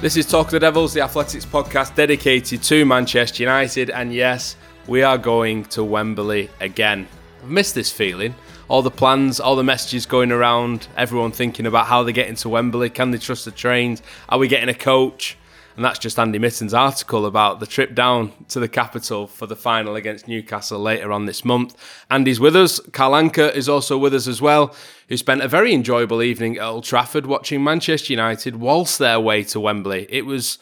This is Talk of the Devils, the athletics podcast dedicated to Manchester United, and yes, we are going to Wembley again. I've missed this feeling. All the plans, all the messages going around, everyone thinking about how they get into Wembley. Can they trust the trains? Are we getting a coach? And that's just Andy Mitten's article about the trip down to the capital for the final against Newcastle later on this month. Andy's with us. Carl Anka is also with us as well, who spent a very enjoyable evening at Old Trafford watching Manchester United waltz their way to Wembley. It was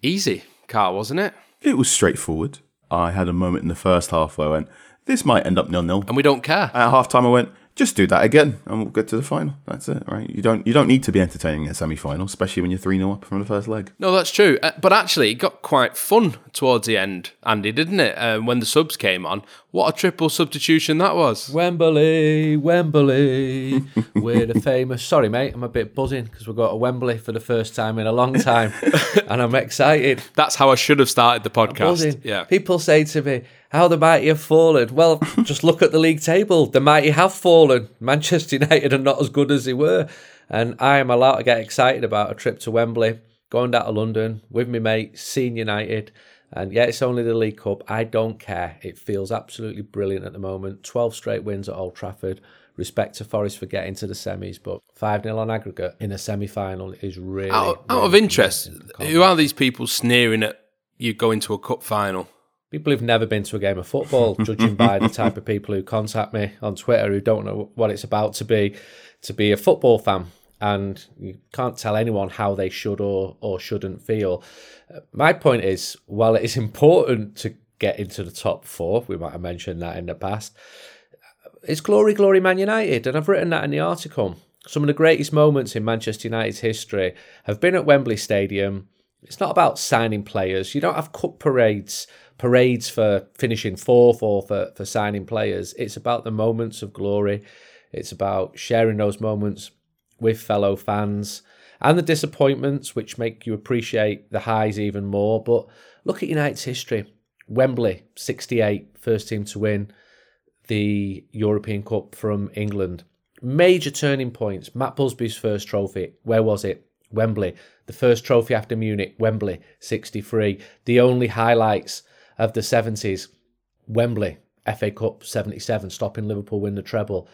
easy, Carl, wasn't it? It was straightforward. I had a moment in the first half where I went, this might end up nil nil. And we don't care. At half time, I went, just do that again, and we'll get to the final. That's it, right? You don't you don't need to be entertaining in a semi final, especially when you're three 0 up from the first leg. No, that's true. Uh, but actually, it got quite fun towards the end, Andy, didn't it? Uh, when the subs came on, what a triple substitution that was. Wembley, Wembley, we're the famous. Sorry, mate, I'm a bit buzzing because we've got a Wembley for the first time in a long time, and I'm excited. That's how I should have started the podcast. Buzzing. Yeah. People say to me, "How the mighty have fallen." Well, just look at the league table. The mighty have fallen. Manchester United are not as good as they were, and I am allowed to get excited about a trip to Wembley, going down to London with me mate, seeing United. And yeah, it's only the League Cup. I don't care. It feels absolutely brilliant at the moment. 12 straight wins at Old Trafford. Respect to Forest for getting to the semis, but 5 0 on aggregate in a semi final is really. Out, out really of interest, who are these people sneering at you going to a cup final? People who've never been to a game of football, judging by the type of people who contact me on Twitter who don't know what it's about to be to be a football fan. And you can't tell anyone how they should or, or shouldn't feel. My point is, while it is important to get into the top four, we might have mentioned that in the past, it's glory, glory, Man United. And I've written that in the article. Some of the greatest moments in Manchester United's history have been at Wembley Stadium. It's not about signing players. You don't have cup parades, parades for finishing fourth or for, for signing players. It's about the moments of glory. It's about sharing those moments with fellow fans and the disappointments, which make you appreciate the highs even more. But look at United's history. Wembley, 68, first team to win the European Cup from England. Major turning points. Matt Busby's first trophy. Where was it? Wembley. The first trophy after Munich. Wembley, 63. The only highlights of the 70s. Wembley, FA Cup 77, stopping Liverpool win the treble.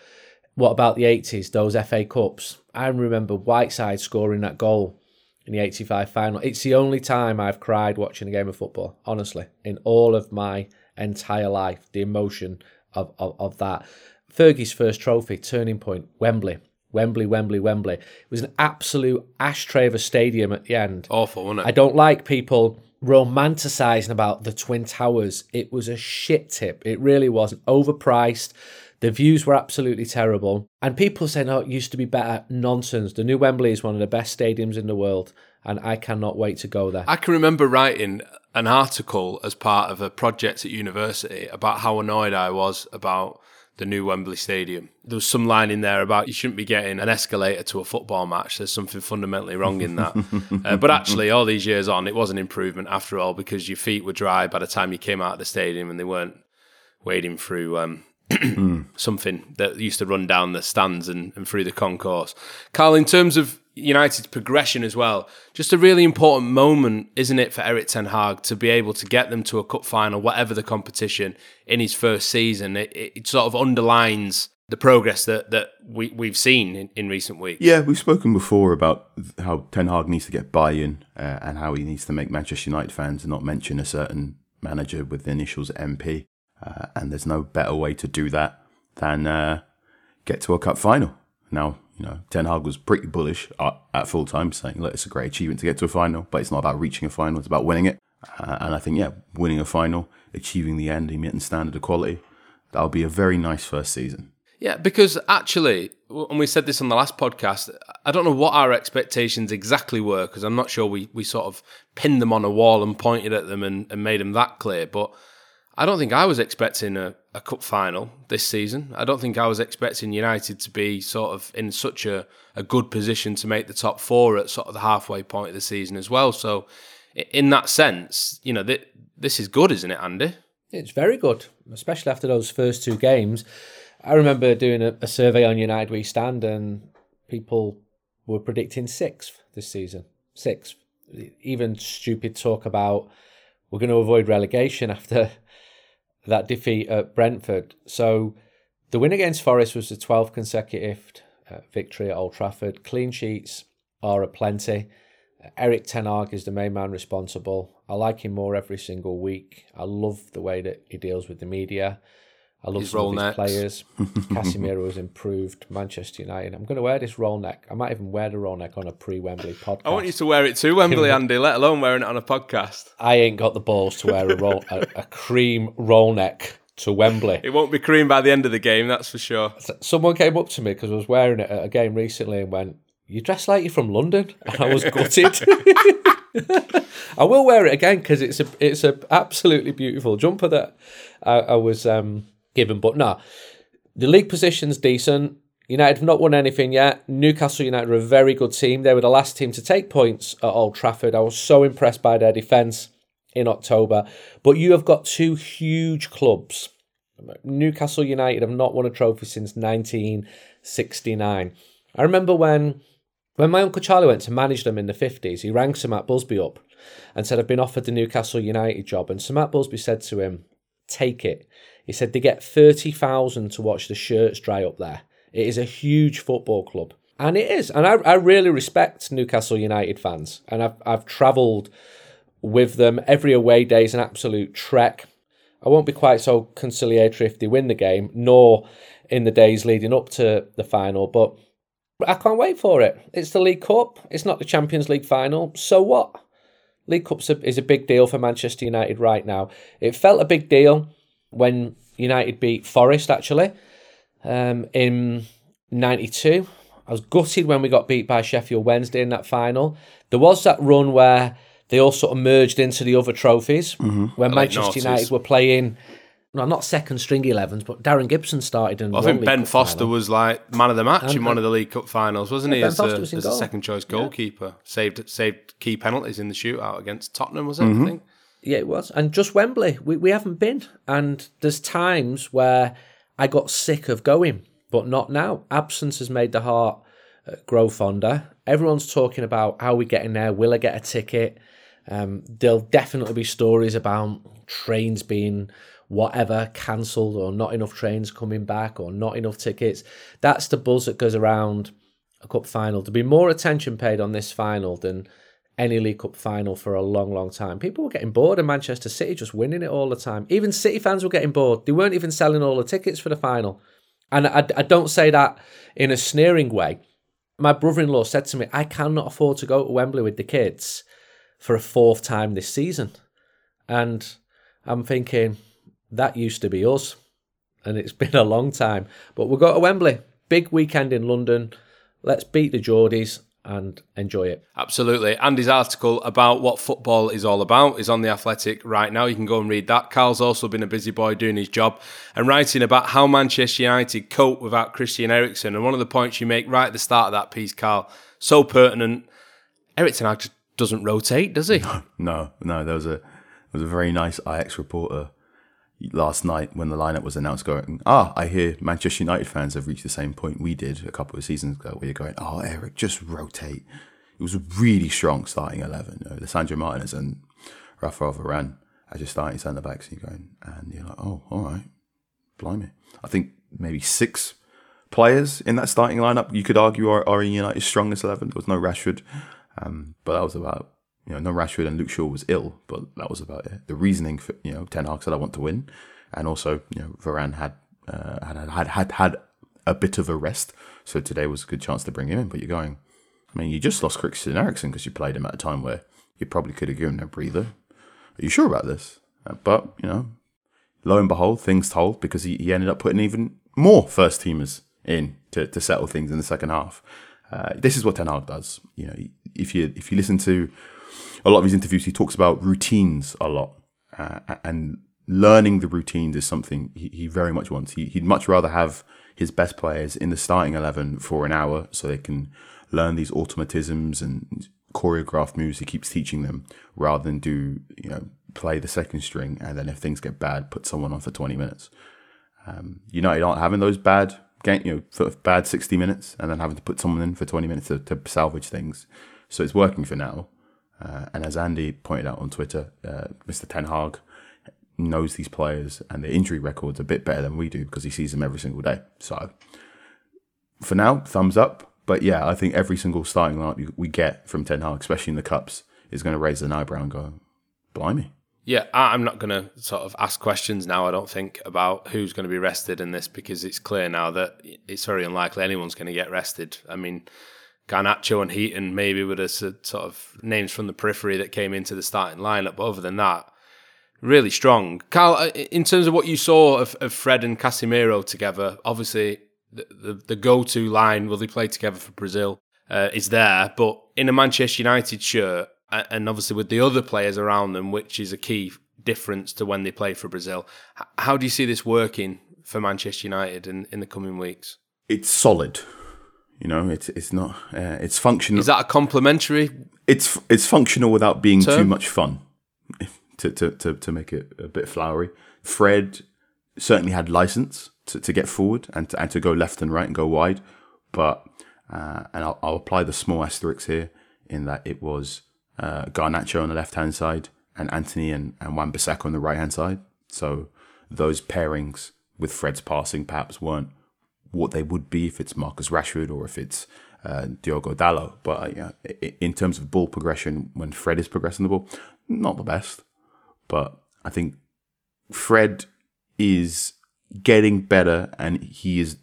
What about the 80s, those FA Cups? I remember Whiteside scoring that goal in the 85 final. It's the only time I've cried watching a game of football, honestly, in all of my entire life. The emotion of, of, of that. Fergie's first trophy, turning point, Wembley. Wembley, Wembley, Wembley. It was an absolute ashtray of a stadium at the end. Awful, wasn't it? I don't like people romanticising about the Twin Towers. It was a shit tip. It really was. Overpriced. The views were absolutely terrible. And people saying, oh, it used to be better. Nonsense. The new Wembley is one of the best stadiums in the world. And I cannot wait to go there. I can remember writing an article as part of a project at university about how annoyed I was about the new Wembley Stadium. There was some line in there about you shouldn't be getting an escalator to a football match. There's something fundamentally wrong in that. uh, but actually, all these years on, it was an improvement after all because your feet were dry by the time you came out of the stadium and they weren't wading through um, something that used to run down the stands and, and through the concourse. Carl, in terms of United's progression as well, just a really important moment, isn't it, for Erik Ten Hag to be able to get them to a cup final, whatever the competition, in his first season? It, it, sort of underlines the progress that, that we, we've seen in, in recent weeks. Yeah, we've spoken before about how Ten Hag needs to get buy-in uh, and how he needs to make Manchester United fans not mention a certain manager with the initials MP. Uh, and there's no better way to do that than uh, get to a cup final. Now, you know, Ten Hag was pretty bullish at, full time, saying, look, it's a great achievement to get to a final, but it's not about reaching a final, it's about winning it. Uh, and I think, yeah, winning a final, achieving the end, emitting standard of quality, that'll be a very nice first season. Yeah, because actually, and we said this on the last podcast, I don't know what our expectations exactly were because I'm not sure we, we sort of pinned them on a wall and pointed at them and, and made them that clear. But I don't think I was expecting a, a cup final this season. I don't think I was expecting United to be sort of in such a, a good position to make the top four at sort of the halfway point of the season as well. So, in that sense, you know, th- this is good, isn't it, Andy? It's very good, especially after those first two games. I remember doing a, a survey on United We Stand, and people were predicting sixth this season. Sixth. Even stupid talk about we're going to avoid relegation after that defeat at Brentford. So the win against Forest was the 12th consecutive uh, victory at Old Trafford. Clean sheets are aplenty. Uh, Erik Ten Hag is the main man responsible. I like him more every single week. I love the way that he deals with the media. I love his some of his necks. players. Casemiro has improved. Manchester United. I'm going to wear this roll neck. I might even wear the roll neck on a pre-Wembley podcast. I want you to wear it to Wembley, Andy. Let alone wearing it on a podcast. I ain't got the balls to wear a roll, a, a cream roll neck to Wembley. It won't be cream by the end of the game, that's for sure. Someone came up to me because I was wearing it at a game recently and went, "You dress like you're from London," and I was gutted. I will wear it again because it's a it's a absolutely beautiful jumper that I, I was. Um, given. But no, the league position's decent. United have not won anything yet. Newcastle United are a very good team. They were the last team to take points at Old Trafford. I was so impressed by their defence in October. But you have got two huge clubs. Newcastle United have not won a trophy since 1969. I remember when when my uncle Charlie went to manage them in the 50s, he rang Sir Matt Busby up and said, I've been offered the Newcastle United job. And Sir Matt Busby said to him, Take it. He said they get 30,000 to watch the shirts dry up there. It is a huge football club. And it is. And I, I really respect Newcastle United fans. And I've, I've travelled with them. Every away day is an absolute trek. I won't be quite so conciliatory if they win the game, nor in the days leading up to the final. But I can't wait for it. It's the League Cup. It's not the Champions League final. So what? League Cup is a big deal for Manchester United right now. It felt a big deal when United beat Forest actually um, in '92. I was gutted when we got beat by Sheffield Wednesday in that final. There was that run where they all sort of merged into the other trophies mm-hmm. when like Manchester United were playing. No, not second string 11s, but Darren Gibson started. And well, I think Ben Cup Foster final. was like man of the match and, in one of the League Cup finals, wasn't yeah, he? as, a, as a, second choice goalkeeper, yeah. saved saved key penalties in the shootout against Tottenham, was it? Mm-hmm. I think. Yeah, it was. And just Wembley, we, we haven't been. And there's times where I got sick of going, but not now. Absence has made the heart uh, grow fonder. Everyone's talking about how we getting there. Will I get a ticket? Um, there'll definitely be stories about trains being whatever cancelled or not enough trains coming back or not enough tickets. That's the buzz that goes around a cup final. To be more attention paid on this final than any League Cup final for a long, long time. People were getting bored of Manchester City just winning it all the time. Even City fans were getting bored. They weren't even selling all the tickets for the final. And I, I don't say that in a sneering way. My brother in law said to me, I cannot afford to go to Wembley with the kids for a fourth time this season. And I'm thinking, that used to be us. And it's been a long time. But we'll go to Wembley. Big weekend in London. Let's beat the Geordies and enjoy it. Absolutely. Andy's article about what football is all about is on The Athletic right now. You can go and read that. Carl's also been a busy boy doing his job and writing about how Manchester United cope without Christian Eriksen. And one of the points you make right at the start of that piece, Carl, so pertinent. Eriksen just doesn't rotate, does he? No, no. There was a there was a very nice Ajax reporter last night when the lineup was announced going, ah, I hear Manchester United fans have reached the same point we did a couple of seasons ago where you're going, oh, Eric, just rotate. It was a really strong starting 11. You know, Lisandro Martinez and Rafael Varane as your starting centre backs. And you're going, and you're like, oh, all right, blimey. I think maybe six players in that starting lineup you could argue are, are in United's strongest 11. There was no Rashford, um, but that was about you know, no Rashford and Luke Shaw was ill, but that was about it. The reasoning for you know Ten Hag said I want to win, and also you know Varane had uh, had, had had had a bit of a rest. So today was a good chance to bring him in. But you're going, I mean, you just lost Christian Eriksen because you played him at a time where you probably could have given him a breather. Are you sure about this? Uh, But, you know, lo and behold, things told because he, he ended up putting even more first teamers in to, to settle things in the second half. Uh, this is what Ten Hag does. You know, if you if you listen to a lot of his interviews, he talks about routines a lot, uh, and learning the routines is something he, he very much wants. He, he'd much rather have his best players in the starting eleven for an hour so they can learn these automatisms and choreographed moves he keeps teaching them, rather than do you know play the second string and then if things get bad, put someone on for twenty minutes. Um, United aren't having those bad game, you know, for bad sixty minutes and then having to put someone in for twenty minutes to, to salvage things. So it's working for now. Uh, and as Andy pointed out on Twitter, uh, Mr. Ten Hag knows these players and their injury records a bit better than we do because he sees them every single day. So for now, thumbs up. But yeah, I think every single starting lineup we get from Ten Hag, especially in the cups, is going to raise an eyebrow and go, "Blimey." Yeah, I'm not going to sort of ask questions now. I don't think about who's going to be rested in this because it's clear now that it's very unlikely anyone's going to get rested. I mean, Garnacho and Heaton maybe were the sort of names from the periphery that came into the starting lineup. But other than that, really strong. Carl, uh, in terms of what you saw of, of Fred and Casemiro together, obviously the, the, the go-to line, will they play together for Brazil, uh, is there. But in a Manchester United shirt, and obviously with the other players around them, which is a key difference to when they play for Brazil, how do you see this working for Manchester United in, in the coming weeks? It's solid. You know, it's it's not uh, it's functional. Is that a complimentary? it's it's functional without being too much fun. To, to, to, to make it a bit flowery, Fred certainly had license to, to get forward and to, and to go left and right and go wide, but uh, and I'll, I'll apply the small asterisk here in that it was uh, Garnacho on the left hand side and Antony and, and Wan Bissaka on the right hand side. So those pairings with Fred's passing perhaps weren't what they would be if it's Marcus Rashford or if it's uh, Diogo Dalot. But uh, in terms of ball progression, when Fred is progressing the ball, not the best. But I think Fred is getting better, and he is.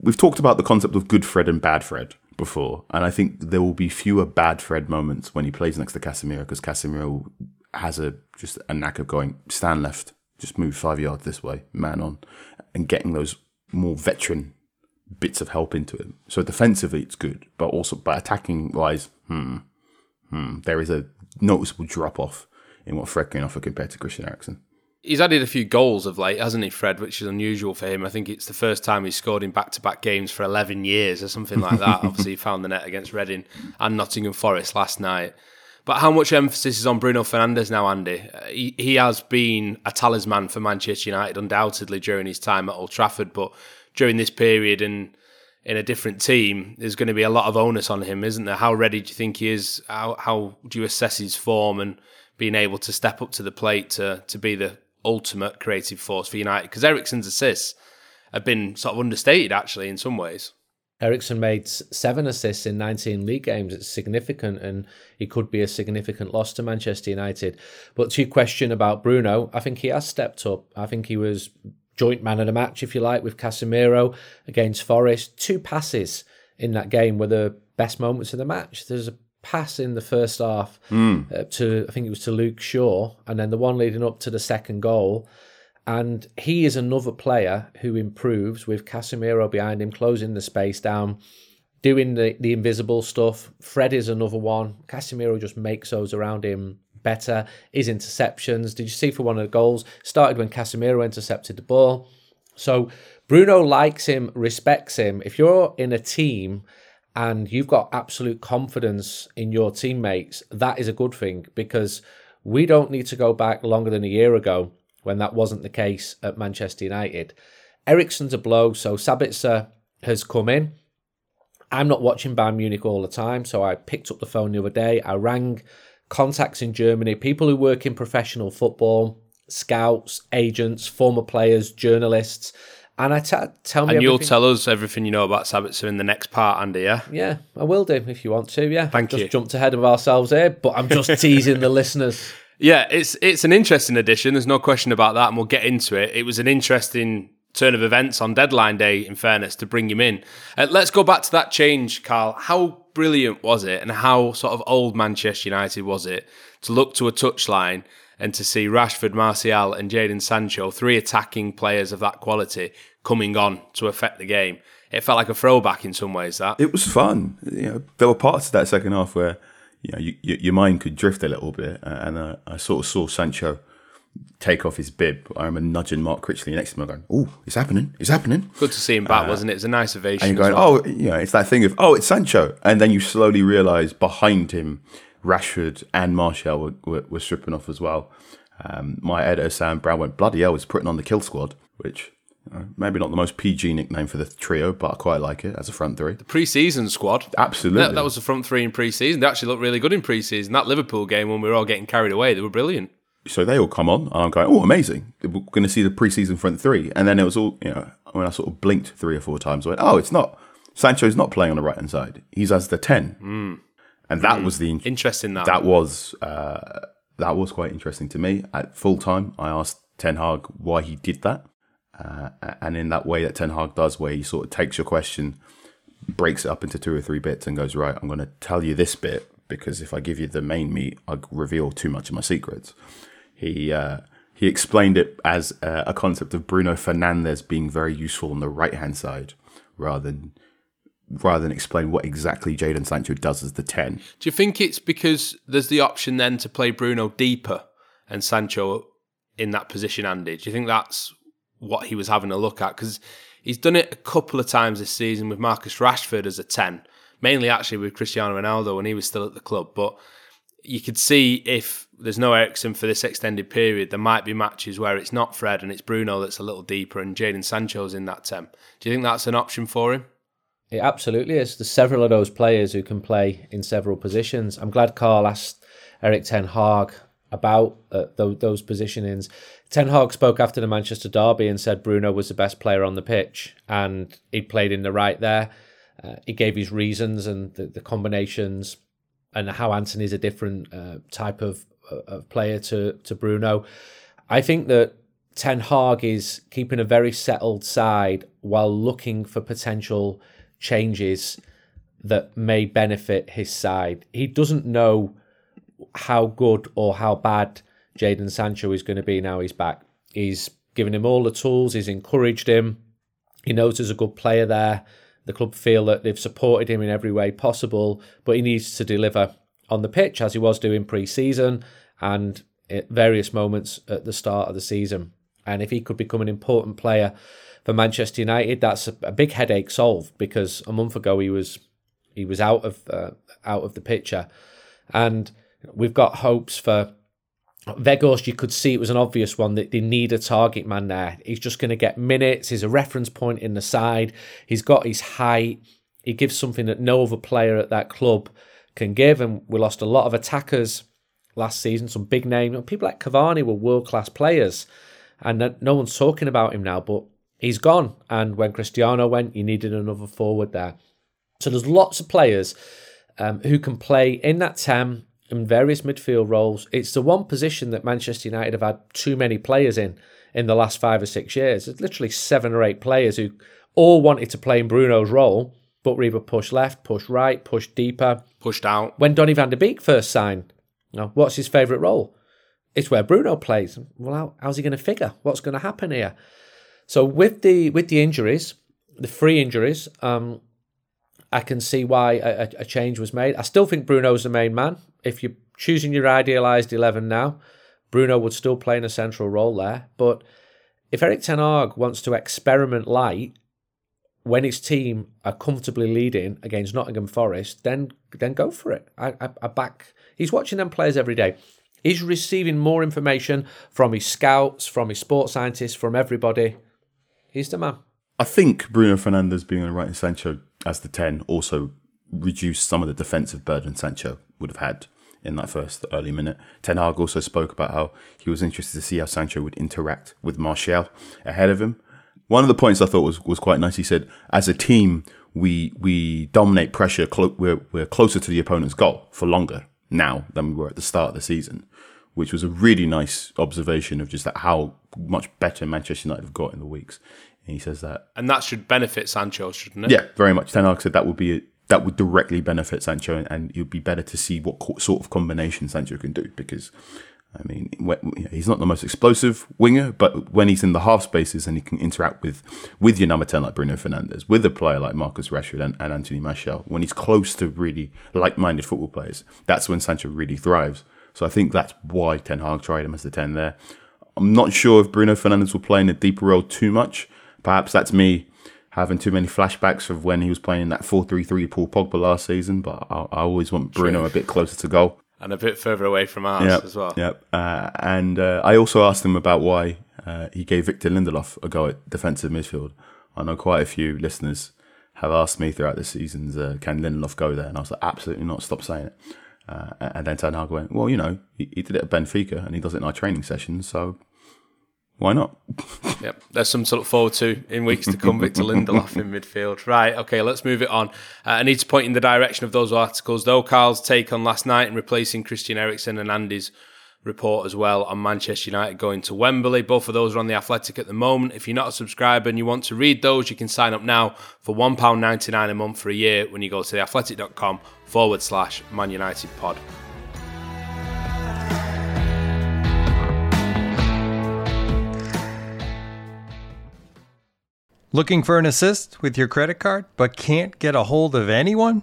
We've talked about the concept of good Fred and bad Fred before, and I think there will be fewer bad Fred moments when he plays next to Casemiro because Casemiro has a just a knack of going stand left, just move five yards this way, man on, and getting those more veteran bits of help into him. So defensively, it's good, but also by attacking wise, hmm, hmm, there is a noticeable drop off in what Fred can offer compared to Christian Eriksen. He's added a few goals of late, hasn't he, Fred? Which is unusual for him. I think it's the first time he's scored in back-to-back games for 11 years or something like that. Obviously, he found the net against Reading and Nottingham Forest last night. But how much emphasis is on Bruno Fernandes now, Andy? Uh, He, he has been a talisman for Manchester United, undoubtedly, during his time at Old Trafford. But during this period and in a different team, there's going to be a lot of onus on him, isn't there? How ready do you think he is? How, how do you assess his form and being able to step up to the plate to, to be the ultimate creative force for United? Because Eriksen's assists have been sort of understated, actually, in some ways. Eriksen made seven assists in 19 league games. It's significant, and he could be a significant loss to Manchester United. But to your question about Bruno, I think he has stepped up. I think he was joint man of the match, if you like, with Casemiro against Forest. Two passes in that game were the best moments of the match. There's a pass in the first half uh, to, I think it was to Luke Shaw, and then the one leading up to the second goal. And he is another player who improves with Casemiro behind him, closing the space down, doing the, the invisible stuff. Fred is another one. Casemiro just makes those around him better. His interceptions, did you see for one of the goals? Started when Casemiro intercepted the ball. So Bruno likes him, respects him. If you're in a team and you've got absolute confidence in your teammates, that is a good thing because we don't need to go back longer than a year ago when that wasn't the case at Manchester United. Eriksen's a blow, so Sabitzer has come in. I'm not watching Bayern Munich all the time, so I picked up the phone the other day. I rang contacts in Germany, people who work in professional football, scouts, agents, former players, journalists, and I t- tell me And you'll everything- tell us everything you know about Sabitzer in the next part, Andy, yeah? yeah, I will do if you want to. Yeah, Thank just you. jumped ahead of ourselves here, but I'm just teasing the listeners. Yeah, it's it's an interesting addition. There's no question about that, and we'll get into it. It was an interesting turn of events on deadline day, in fairness, to bring him in. Uh, let's go back to that change, Carl. How brilliant was it, and how sort of old Manchester United was it to look to a touchline and to see Rashford, Martial, and Jadon Sancho, three attacking players of that quality, coming on to affect the game? It felt like a throwback in some ways. That It was fun. You know, there were parts of that second half where you know you, you, your mind could drift a little bit, uh, and uh, I sort of saw Sancho take off his bib. I remember nudging Mark Critchley next to me, going, "Oh, it's happening! It's happening!" good to see him back, wasn't it? It's a nice ovation. And you're going, well. "Oh, you know, it's that thing of oh, it's Sancho," and then you slowly realise behind him, Rashford and Martial were, were, were stripping off as well. Um, my editor Sam Brown went, "Bloody hell!" Was putting on the kill squad, which. Maybe not the most PG nickname for the trio, but I quite like it as a front three. pre-season squad. Absolutely. That, that was the front three in pre-season. They actually looked really good in pre-season. That Liverpool game when we were all getting carried away, they were brilliant. so they all come on, and I'm going, oh, amazing. We're going to see the preseason front three. And then it was all, you know, when I sort of blinked three or four times, I went, oh, it's not. Sancho's not playing on the right hand side. He's as the 10. And that was the. Interesting that. That was. Uh, that was quite interesting to me. At full time, I asked Ten Hag why he did that. Uh, and in that way that Ten Hag does, where he sort of takes your question, breaks it up into two or three bits, and goes, Right, I'm going to tell you this bit because if I give you the main meat, I reveal too much of my secrets. He uh, he explained it as uh, a concept of Bruno Fernandes being very useful on the right hand side, rather than rather than explain what exactly Jadon Sancho does as the ten. Do you think it's because there's the option then to play Bruno deeper and Sancho in that position, Andy? Do you think that's what he was having a look at? Because he's done it a couple of times this season with Marcus Rashford as a 10, mainly actually with Cristiano Ronaldo when he was still at the club. But you could see if there's no Eriksen for this extended period, there might be matches where it's not Fred and it's Bruno that's a little deeper and Jadon Sancho's in that 10. Do you think that's an option for him? It absolutely is. There's several of those players who can play in several positions. I'm glad Carl asked Erik Ten Hag about uh, those positionings. Ten Hag spoke after the Manchester derby and said Bruno was the best player on the pitch and he played in the right there. Uh, he gave his reasons and the, the combinations and how Antony's a different uh, type of, of player to, to Bruno. I think that Ten Hag is keeping a very settled side while looking for potential changes that may benefit his side. He doesn't know how good or how bad Jadon Sancho is going to be now he's back. He's given him all the tools, he's encouraged him. He knows there's a good player there. The club feel that they've supported him in every way possible, but he needs to deliver on the pitch as he was doing pre season and at various moments at the start of the season. And if he could become an important player for Manchester United, that's a, a big headache solved because a month ago he was he was out of uh, out of the picture, and we've got hopes for Weghorst. You could see it was an obvious one that they need a target man there. He's just going to get minutes. He's a reference point in the side. He's got his height. He gives something that no other player at that club can give. And we lost a lot of attackers last season. Some big name people like Cavani were world class players, and no one's talking about him now. But he's gone. And when Cristiano went, you needed another forward there. So there's lots of players um, who can play in that 10 in various midfield roles. It's the one position that Manchester United have had too many players in in the last five or six years. It's literally seven or eight players who all wanted to play in Bruno's role, but were either push left, pushed right, pushed deeper. Pushed out. When Donny van der Beek first signed, you know, what's his favourite role? It's where Bruno plays. Well, how, how's he going to figure? What's going to happen here? So with the with the injuries, the free injuries, um, I can see why a, a change was made. I still think Bruno's the main man. If you're choosing your idealised eleven now, Bruno would still play in a central role there. But if Erik Ten Hag wants to experiment light when his team are comfortably leading against Nottingham Forest, then then go for it. I, I, I back. He's watching them players every day. He's receiving more information from his scouts, from his sports scientists, from everybody. He's the man. I think Bruno Fernandes being on the right and Sancho as the 10 also reduced some of the defensive burden Sancho would have had in that first early minute. Ten Hag also spoke about how he was interested to see how Sancho would interact with Martial ahead of him. One of the points I thought was, was quite nice. He said, as a team, we we dominate pressure. Clo- we're, we're closer to the opponent's goal for longer now than we were at the start of the season, which was a really nice observation of just that how much better Manchester United have got in the weeks And he says that. And that should benefit Sancho, shouldn't it? Yeah, very much. Ten Hag said that would be that would directly benefit Sancho, and, and it would be better to see what co- sort of combination Sancho can do because. I mean, he's not the most explosive winger, but when he's in the half spaces and he can interact with with your number ten like Bruno Fernandes, with a player like Marcus Rashford and, and Anthony Martial, when he's close to really like-minded football players, that's when Sancho really thrives. So I think that's why Ten Hag tried him as the ten there. I'm not sure if Bruno Fernandes will play in a deeper role too much. Perhaps that's me having too many flashbacks of when he was playing in that 4-3-3 Paul Pogba last season, but I, I always want Bruno a bit closer to goal and a bit further away from ours yep, as well. Yep. Uh, and uh, I also asked him about why uh, he gave Victor Lindelof a go at defensive midfield. I know quite a few listeners have asked me throughout the seasons, uh, can Lindelof go there? And I was like, absolutely not. Stop saying it. Uh, and then Ten Hag went, well, you know, he, he, did it at Benfica and he does it in our training sessions, so why not? yep, there's some to look forward to in weeks to come. Victor Lindelof in midfield. Right, okay, let's move it on. Uh, I need to point in the direction of those articles, though. Carl's take on last night and replacing Christian Eriksen and Andy's report as well on Manchester United going to Wembley. Both of those are on the Athletic at the moment. If you're not a subscriber and you want to read those, you can sign up now for £1.99 a month for a year when you go to theathletic.com forward slash Man United pod. Looking for an assist with your credit card but can't get a hold of anyone?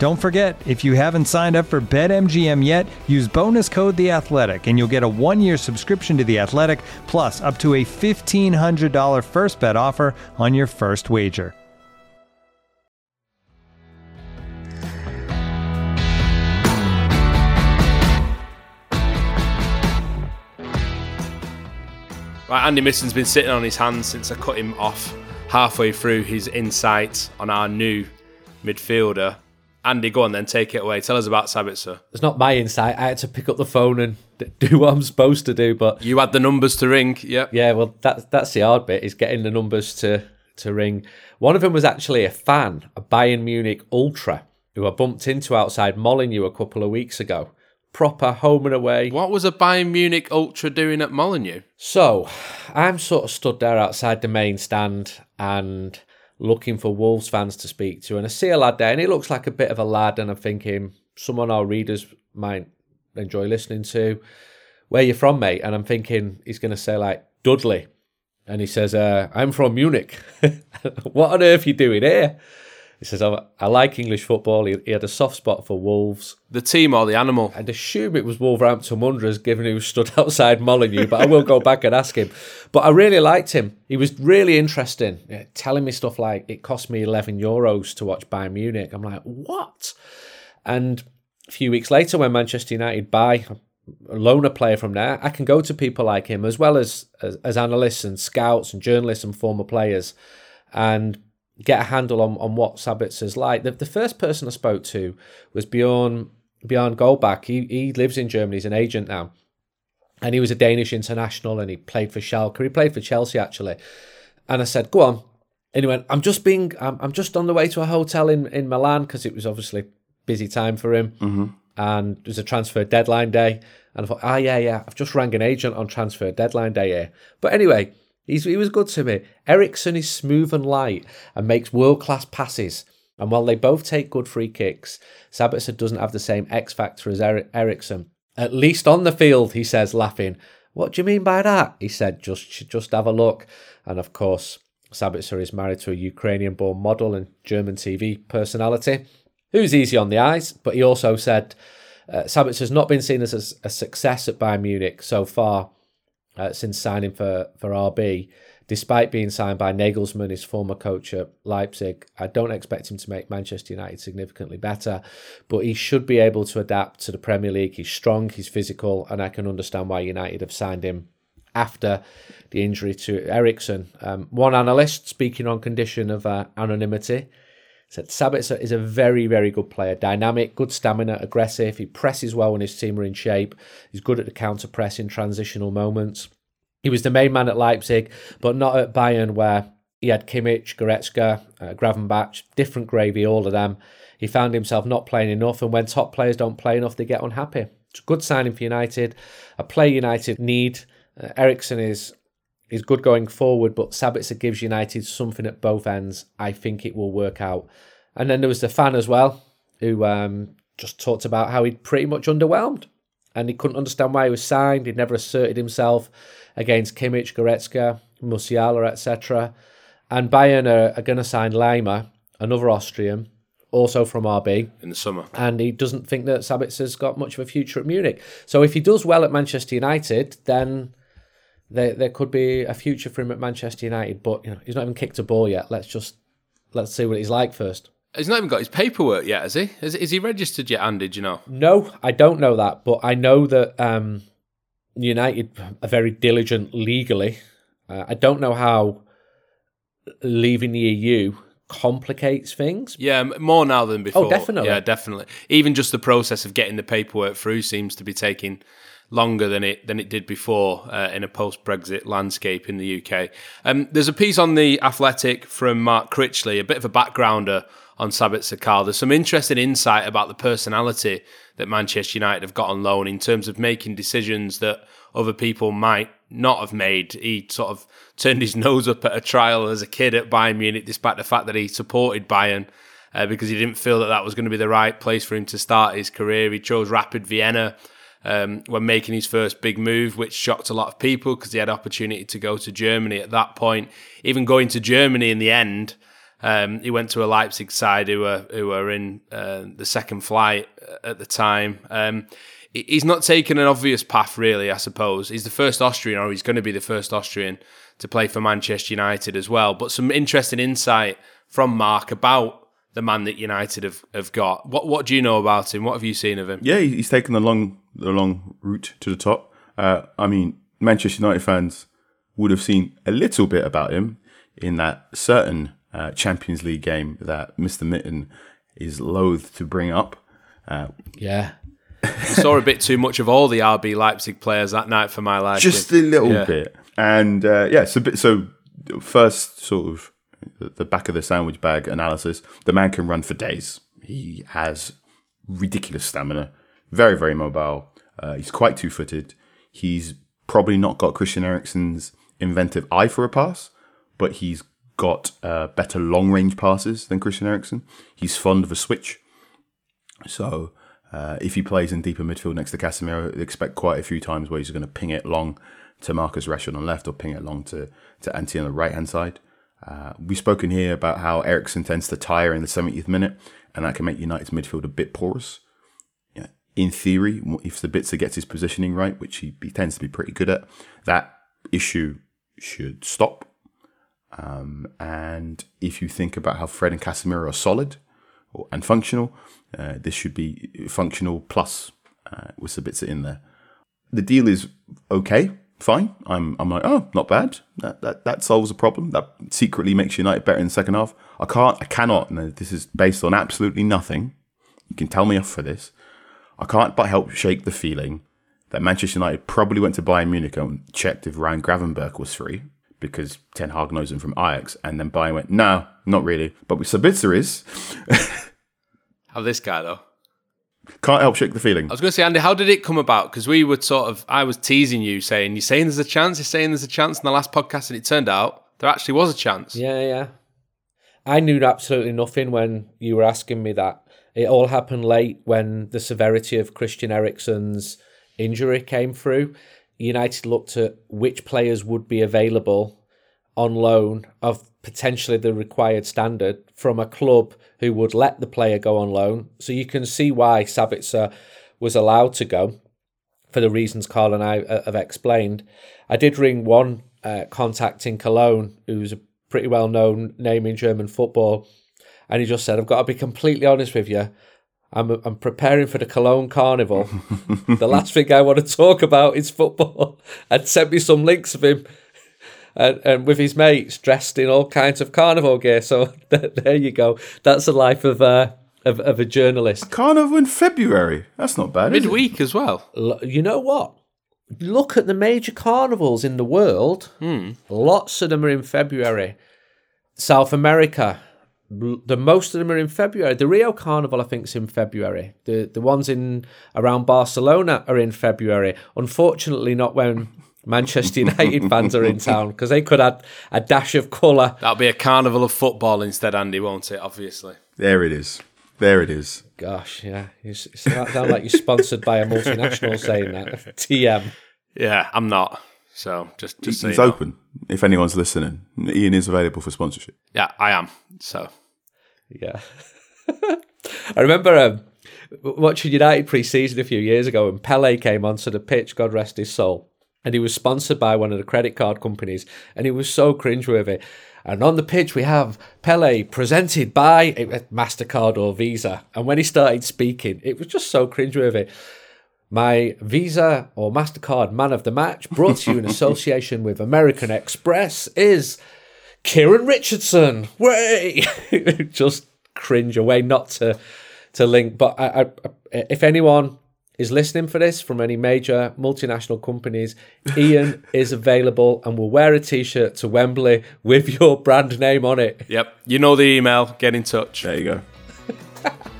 Don't forget, if you haven't signed up for BetMGM yet, use bonus code The Athletic, and you'll get a one-year subscription to The Athletic, plus up to a $1,500 first bet offer on your first wager. Right, Andy Mitten's been sitting on his hands since I cut him off halfway through his insights on our new midfielder. Andy, go on then, take it away. Tell us about Sabitzer. It's not my insight. I had to pick up the phone and do what I'm supposed to do. But you had the numbers to ring. Yeah, Yeah, well, that's that's the hard bit is getting the numbers to to ring. One of them was actually a fan, a Bayern Munich ultra, who I bumped into outside Molineux a couple of weeks ago. Proper home and away. What was a Bayern Munich ultra doing at Molineux? So, I'm sort of stood there outside the main stand and looking for Wolves fans to speak to. And I see a lad there, and he looks like a bit of a lad. And I'm thinking someone our readers might enjoy listening to. Where you from, mate? And I'm thinking he's going to say like Dudley, and he says, uh, "I'm from Munich." what on earth are you doing here? He says, I, I like English football. He, he, had a soft spot for Wolves. The team or the animal? I'd assume it was Wolverhampton Wanderers, given he was stood outside Molineux, but I will go back and ask him. But I really liked him. He was really interesting, yeah, telling me stuff like, it cost me 11 euros to watch Bayern Munich. I'm like, what? And a few weeks later, when Manchester United buy loan a player from there, I can go to people like him as well as, as, as analysts and scouts and journalists and former players and get a handle on, on what Sabitzer's like. The, the first person I spoke to was Bjorn Bjorn Goldbaek. He he lives in Germany. He's an agent now, and he was a Danish international, and he played for Schalke. He played for Chelsea actually. And I said, "Go on." And he went, "I'm just being. I'm, I'm just on the way to a hotel in in Milan because it was obviously busy time for him, mm-hmm. and it was a transfer deadline day." And I thought, "Ah, yeah, yeah. I've just rang an agent on transfer deadline day here." But anyway, He's, he was good to me. Eriksen is smooth and light and makes world class passes. And while they both take good free kicks, Sabitzer doesn't have the same X factor as er- Eriksen. At least on the field, he says, laughing. What do you mean by that? He said, just just have a look. And of course, Sabitzer is married to a Ukrainian born model and German TV personality who's easy on the eyes, but he also said uh, Sabitzer's not been seen as a, a success at Bayern Munich so far, uh, since signing for, for RB. Despite being signed by Nagelsmann, his former coach at Leipzig, I don't expect him to make Manchester United significantly better, but he should be able to adapt to the Premier League. He's strong, he's physical, and I can understand why United have signed him after the injury to Eriksen. Um, one analyst, speaking on condition of uh, anonymity, said Sabitzer is a very, very good player. Dynamic, good stamina, aggressive. He presses well when his team are in shape. He's good at the counter press in transitional moments. He was the main man at Leipzig, but not at Bayern, where he had Kimmich, Goretzka, uh, Gravenberch, different gravy, all of them. He found himself not playing enough, and when top players don't play enough, they get unhappy. It's a good signing for United, a player United need. Uh, Eriksen is is good going forward, but Sabitzer gives United something at both ends. I think it will work out. And then there was the fan as well, who um, just talked about how he'd pretty much underwhelmed and he couldn't understand why he was signed. He'd never asserted himself against Kimmich, Goretzka, Musiala, etc. And Bayern are, are going to sign Laimer, another Austrian, also from RB. In the summer. And he doesn't think that Sabitzer's got much of a future at Munich. So if he does well at Manchester United, then there there could be a future for him at Manchester United, but you know he's not even kicked a ball yet. Let's just let's see what he's like first. He's not even got his paperwork yet, has he? Is, is he registered yet, Andy? Do you know? No, I don't know that, but I know that um, United are very diligent legally. Uh, I don't know how leaving the EU complicates things. Yeah, more now than before. Oh, definitely. Yeah, definitely. Even just the process of getting the paperwork through seems to be taking longer than it than it did before uh, in a post Brexit landscape in the UK. Um, there's a piece on the Athletic from Mark Critchley, a bit of a backgrounder on Sabitzer Carl. There's some interesting insight about the personality that Manchester United have got on loan in terms of making decisions that other people might not have made. He sort of turned his nose up at a trial as a kid at Bayern Munich, despite the fact that he supported Bayern. Uh, because he didn't feel that that was going to be the right place for him to start his career. He chose Rapid Vienna um, when making his first big move, which shocked a lot of people because he had opportunity to go to Germany at that point. Even going to Germany in the end, um, he went to a Leipzig side who were who were in uh, the second flight at the time. Um, he's not taken an obvious path, really. I suppose he's the first Austrian, or he's going to be the first Austrian to play for Manchester United as well. But some interesting insight from Mark about the man that United have, have got. What what do you know about him? What have you seen of him? Yeah, he's taken the long the long route to the top. Uh, I mean, Manchester United fans would have seen a little bit about him in that certain uh, Champions League game that Mister Mitten is loath to bring up. Uh, yeah. I saw a bit too much of all the RB Leipzig players that night for my life. Just a little yeah. bit, and uh, yeah, so so first sort of the back of the sandwich bag analysis, the man can run for days. He has ridiculous stamina, very, very mobile. Uh, he's quite two footed. He's probably not got Christian Eriksen's inventive eye for a pass, but he's got uh, better long range passes than Christian Eriksen. He's fond of a switch. So uh, if he plays in deeper midfield next to Casemiro, expect quite a few times where he's going to ping it long to Marcus Rashford on the left or ping it long to, to Ante on the right hand side. Uh, we've spoken here about how Eriksen tends to tire in the 70th minute, and that can make United's midfield a bit porous. in theory, if Sabitzer gets his positioning right, which he, he, tends to be pretty good at, that issue should stop. Um, and if you think about how Fred and Casemiro are solid or, and functional, uh, this should be functional plus uh, with Sabitzer in there. the deal is okay, fine. I'm I'm like, oh, not bad. That that that solves a problem. That secretly makes United better in the second half. I can't, I cannot. And this is based on absolutely nothing. You can tell me off for this. I can't but help shake the feeling that Manchester United probably went to Bayern Munich and checked if Ryan Gravenberch was free because Ten Hag knows him from Ajax, and then Bayern went, no, not really. But with Sabitzer is. How this guy though? Can't help shake the feeling. I was going to say, Andy, how did it come about? Because we were sort of, I was teasing you, saying, "You're saying there's a chance. You're saying there's a chance." In the last podcast, and it turned out there actually was a chance. Yeah, yeah. I knew absolutely nothing when you were asking me that. It all happened late when the severity of Christian Eriksen's injury came through. United looked at which players would be available on loan of potentially the required standard from a club who would let the player go on loan. So you can see why Sabitzer was allowed to go for the reasons Carl and I uh, have explained. I did ring one uh, contact in Cologne, who's a pretty well known name in German football, and he just said, I've got to be completely honest with you. I'm, I'm preparing for the Cologne Carnival. the last thing I want to talk about is football. And sent me some links of him and, and with his mates dressed in all kinds of carnival gear. So there you go. That's the life of uh, of, of a journalist. Carnival in February. That's not bad. is it? Midweek as well. L- You know what? Look at the major carnivals in the world. Lots of them are in February. South America, the most of them are in February. The Rio Carnival, I think, is in February. The the ones in around Barcelona are in February. Unfortunately, not when Manchester United fans are in town because they could add a dash of colour. That'll be a carnival of football instead, Andy, won't it? Obviously. There it is. There it is. Gosh, yeah, you s- sound sound like you're sponsored by a multinational saying that. TM. Yeah, I'm not. So just just so It's you know. open. If anyone's listening, Ian is available for sponsorship. Yeah, I am. So Yeah. I remember um, watching United pre season a few years ago and Pele came onto the pitch, God rest his soul. And he was sponsored by one of the credit card companies. And he was so cringeworthy. And on the pitch, we have Pele presented by MasterCard or Visa. And when he started speaking, it was just so cringeworthy. My Visa or MasterCard man of the match, brought to you in association with American Express, is Kieran Richardson. Way! Just cringe away not to to link. But I, I, if anyone is listening for this from any major multinational companies, Ian is available and will wear a t-shirt to Wembley with your brand name on it. yep, you know the email. Get in touch. There you go.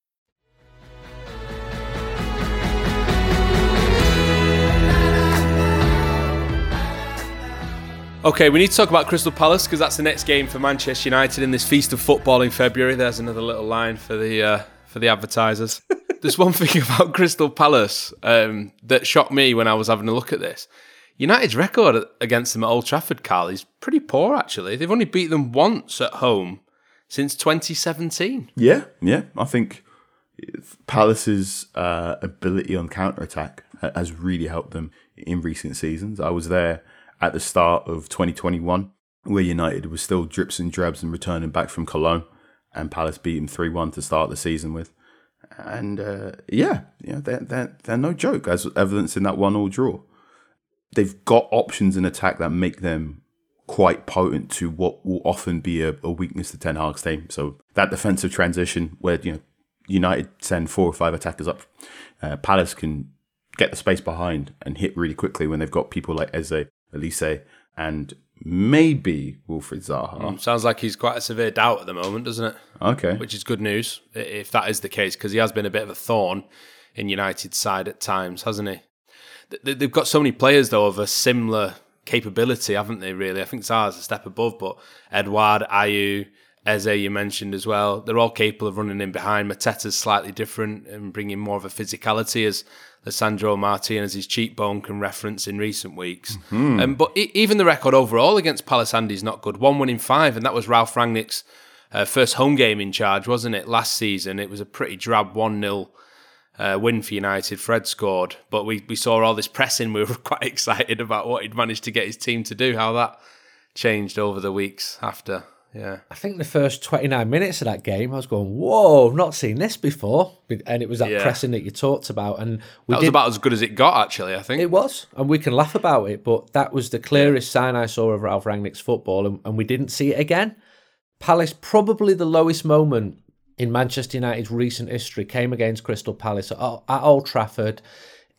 Okay, we need to talk about Crystal Palace because that's the next game for Manchester United in this feast of football in February. There's another little line for the uh, for the advertisers. There's one thing about Crystal Palace um, that shocked me when I was having a look at this. United's record against them at Old Trafford, Carl, is pretty poor actually. They've only beat them once at home since 2017. Yeah, yeah. I think Palace's uh, ability on counter attack has really helped them in recent seasons. I was there at the start of 2021, where United was still drips and drabs and returning back from Cologne, and Palace beat them 3 1 to start the season with. And uh, yeah, yeah, they're, they're, they're no joke, as evidenced in that 1 all draw. They've got options in attack that make them quite potent to what will often be a, a weakness to Ten Hag's team. So that defensive transition where you know United send four or five attackers up, uh, Palace can get the space behind and hit really quickly when they've got people like Eze, Olise, and maybe Wilfried Zaha. Mm, sounds like he's quite a severe doubt at the moment, doesn't it? Okay, which is good news if that is the case because he has been a bit of a thorn in United's side at times, hasn't he? Th- th- They've got so many players though of a similar capability, haven't they? Really, I think Zaha's a step above, but Edouard, Ayew, Eze, you mentioned as well, they're all capable of running in behind. Mateta's slightly different and bringing more of a physicality as Lisandro Martinez's cheekbone can reference in recent weeks. Mm-hmm. Um, but even the record overall against Palace Andy's not good. One win in five, and that was Ralf Rangnick's uh, first home game in charge, wasn't it? Last season, it was a pretty drab 1 0 uh, win for United. Fred scored, but we, we saw all this pressing. We were quite excited about what he'd managed to get his team to do, how that changed over the weeks after. Yeah. I think the first 29 minutes of that game, I was going, whoa, I've not seen this before. And it was that Yeah. pressing that you talked about. And we That was did- about as good as it got, actually, I think. It was, and we can laugh about it, but that was the clearest sign I saw of Ralf Rangnick's football, and, and we didn't see it again. Palace, probably the lowest moment in Manchester United's recent history, came against Crystal Palace at, at Old Trafford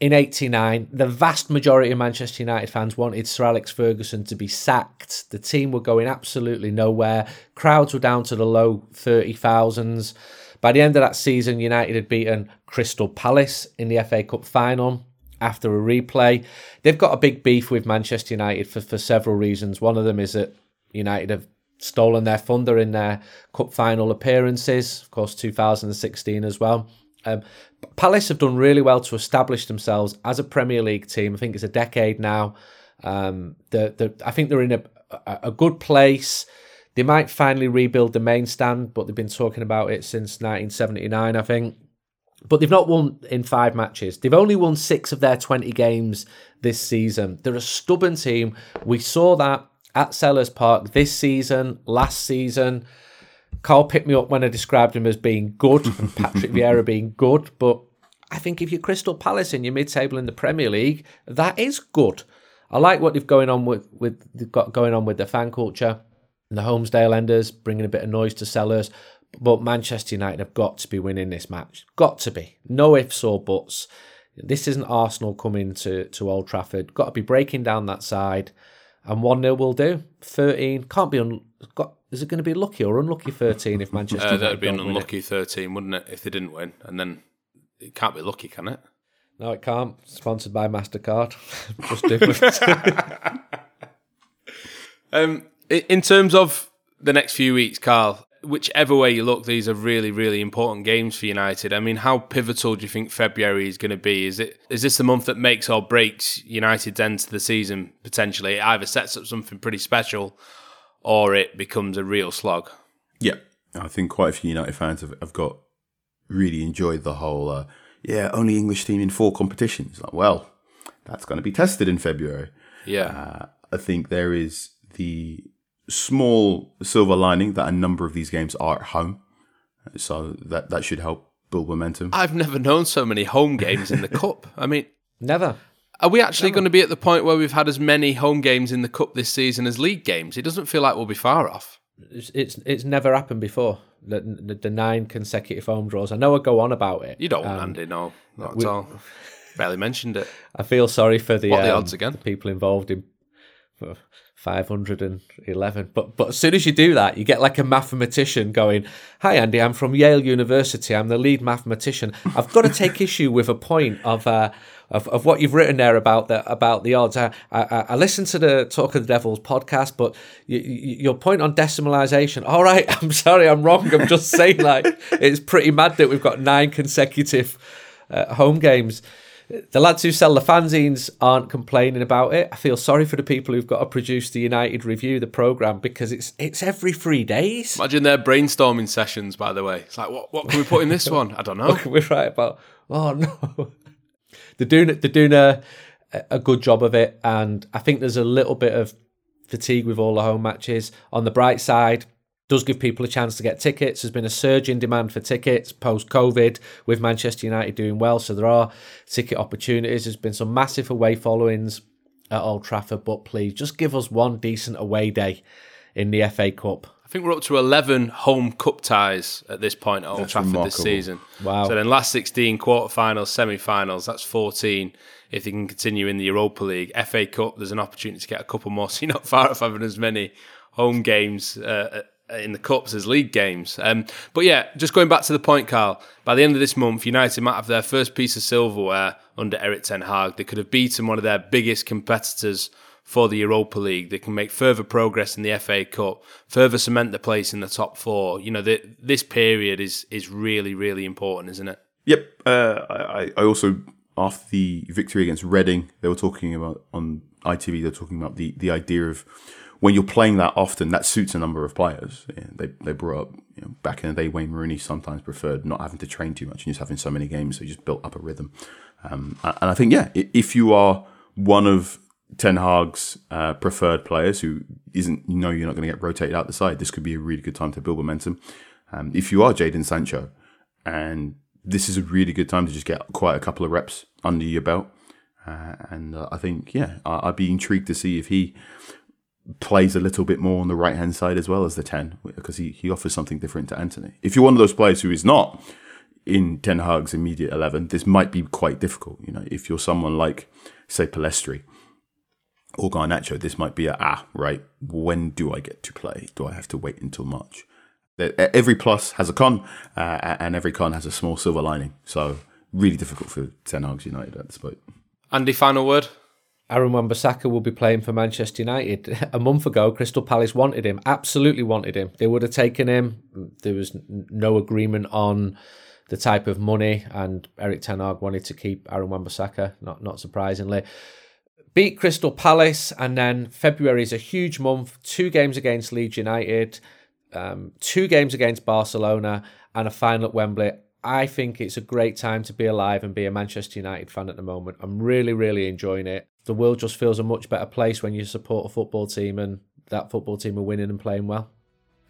in 89. The vast majority of Manchester United fans wanted Sir Alex Ferguson to be sacked. The team were going absolutely nowhere. Crowds were down to the low 30,000s. By the end of that season, United had beaten Crystal Palace in the FA Cup final after a replay. They've got a big beef with Manchester United for, for several reasons. One of them is that United have stolen their thunder in their cup final appearances, of course, 2016 as well. Um, Palace have done really well to establish themselves as a Premier League team. I think it's a decade now. Um, the, the, I think they're in a, a, a good place. They might finally rebuild the main stand, but they've been talking about it since 1979, I think. But they've not won in five matches. They've only won six of their 20 games this season. They're a stubborn team. We saw that at Selhurst Park this season, last season. Carl picked me up when I described him as being good and Patrick Vieira being good. But I think if you're Crystal Palace in your mid table in the Premier League, that is good. I like what they've going on with, with they've got going on with the fan culture and the Holmesdale Enders, bringing a bit of noise to Selhurst. But Manchester United have got to be winning this match. Got to be. No ifs or buts. This isn't Arsenal coming to, to Old Trafford. Got to be breaking down that side. And 1 0 will do. 13. Can't be. Un- got, is it going to be lucky or unlucky 13 if Manchester Uh, that would be an don't win it? unlucky 13, wouldn't it, if they didn't win? And then it can't be lucky, can it? No, it can't. Sponsored by MasterCard. Just different. Um, in terms of the next few weeks, Carl, whichever way you look, these are really, really important games for United. I mean, how pivotal do you think February is going to be? Is it is this the month that makes or breaks United's end to the season potentially? It either sets up something pretty special, or it becomes a real slog. Yeah, I think quite a few United fans have, have got really enjoyed the whole. Uh, yeah, only English team in four competitions. Like, well, that's going to be tested in February. Yeah, Uh, I think there is the small silver lining that a number of these games are at home, so that that should help build momentum. I've never known so many home games in the cup. I mean, Never. Are we actually going to be at the point where we've had as many home games in the cup this season as league games? It doesn't feel like we'll be far off. It's, it's it's never happened before. The, the, the nine consecutive home draws. I know I go on about it. You don't want Um, Andy, no, not we- at all. Barely mentioned it. I feel sorry for the, What the um, odds again? the people involved in five hundred and eleven. But but as soon as you do that, you get like a mathematician going, "Hi Andy, I'm from Yale University. I'm the lead mathematician. I've got to take issue with a point of." Uh, of, of what you've written there about the about the odds, I, I, I listened to the Talk of the Devils podcast, but you, you, your point on decimalisation. All right, I'm sorry, I'm wrong. I'm just saying, like it's pretty mad that we've got nine consecutive uh, home games. The lads who sell the fanzines aren't complaining about it. I feel sorry for the people who've got to produce the United Review, the program, because it's it's every three days. Imagine their brainstorming sessions, by the way. It's like, what, what can we put in this one? I don't know. We're right about. Oh no, they're doing it. They're doing a a good job of it, and I think there's a little bit of fatigue with all the home matches. On the bright side, does give people a chance to get tickets. There's been a surge in demand for tickets post COVID, with Manchester United doing well, so there are ticket opportunities. There's been some massive away followings at Old Trafford, but please just give us one decent away day in the FA Cup. I think we're up to 11 home cup ties at this point at Old That's Trafford this season. Wow. So then last 16 quarterfinals, semi-finals, that's 14 if they can continue in the Europa League. FA Cup, there's an opportunity to get a couple more, so you're not far off having as many home games uh, in the cups as league games. Um, but yeah, just going back to the point, Carl, by the end of this month, United might have their first piece of silverware under Erik Ten Hag. They could have beaten one of their biggest competitors for the Europa League. They can make further progress in the FA Cup, further cement the place in the top four. You know, the, this period is is really, really important, isn't it? Yep. Uh, I, I also after the victory against Reading, they were talking about on ITV. They're talking about the the idea of when you're playing that often, that suits a number of players. Yeah, they they brought up you know, back in the day. Wayne Rooney sometimes preferred not having to train too much and just having so many games, so he just built up a rhythm. Um, and I think yeah, if you are one of Ten Hag's uh, preferred players who isn't, you know, you're not going to get rotated out the side. This could be a really good time to build momentum. Um, if you are Jadon Sancho, and this is a really good time to just get quite a couple of reps under your belt. Uh, and uh, I think, yeah, I'd be intrigued to see if he plays a little bit more on the right hand side as well as the 10, because he, he offers something different to Antony. If you're one of those players who is not in Ten Hag's immediate 11, this might be quite difficult. You know, if you're someone like, say, Pellistri or Garnacho, this might be a, ah, right, when do I get to play? Do I have to wait until March? Every plus has a con, uh, and every con has a small silver lining. So, really difficult for Ten Hag's United at this point. Andy, final word? Aaron Wan-Bissaka will be playing for Manchester United. A month ago, Crystal Palace wanted him, absolutely wanted him. They would have taken him. There was no agreement on the type of money, and Erik Ten Hag wanted to keep Aaron Wan-Bissaka, not, not surprisingly. Beat Crystal Palace, and then February is a huge month. Two games against Leeds United, um, two games against Barcelona, and a final at Wembley. I think it's a great time to be alive and be a Manchester United fan at the moment. I'm really, really enjoying it. The world just feels a much better place when you support a football team and that football team are winning and playing well.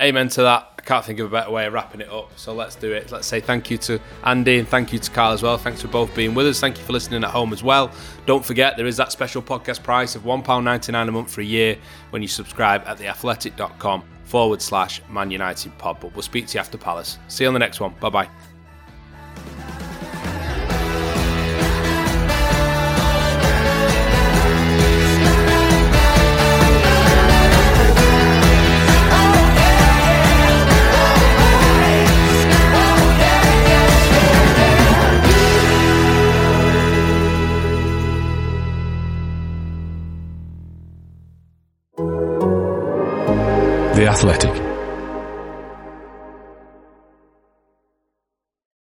Amen to that. I can't think of a better way of wrapping it up. So let's do it. Let's say thank you to Andy and thank you to Carl as well. Thanks for both being with us. Thank you for listening at home as well. Don't forget, there is that special podcast price of £1.99 a month for a year when you subscribe at theathletic.com forward slash Man United pod. But we'll speak to you after Palace. See you on the next one. Bye bye. Athletic.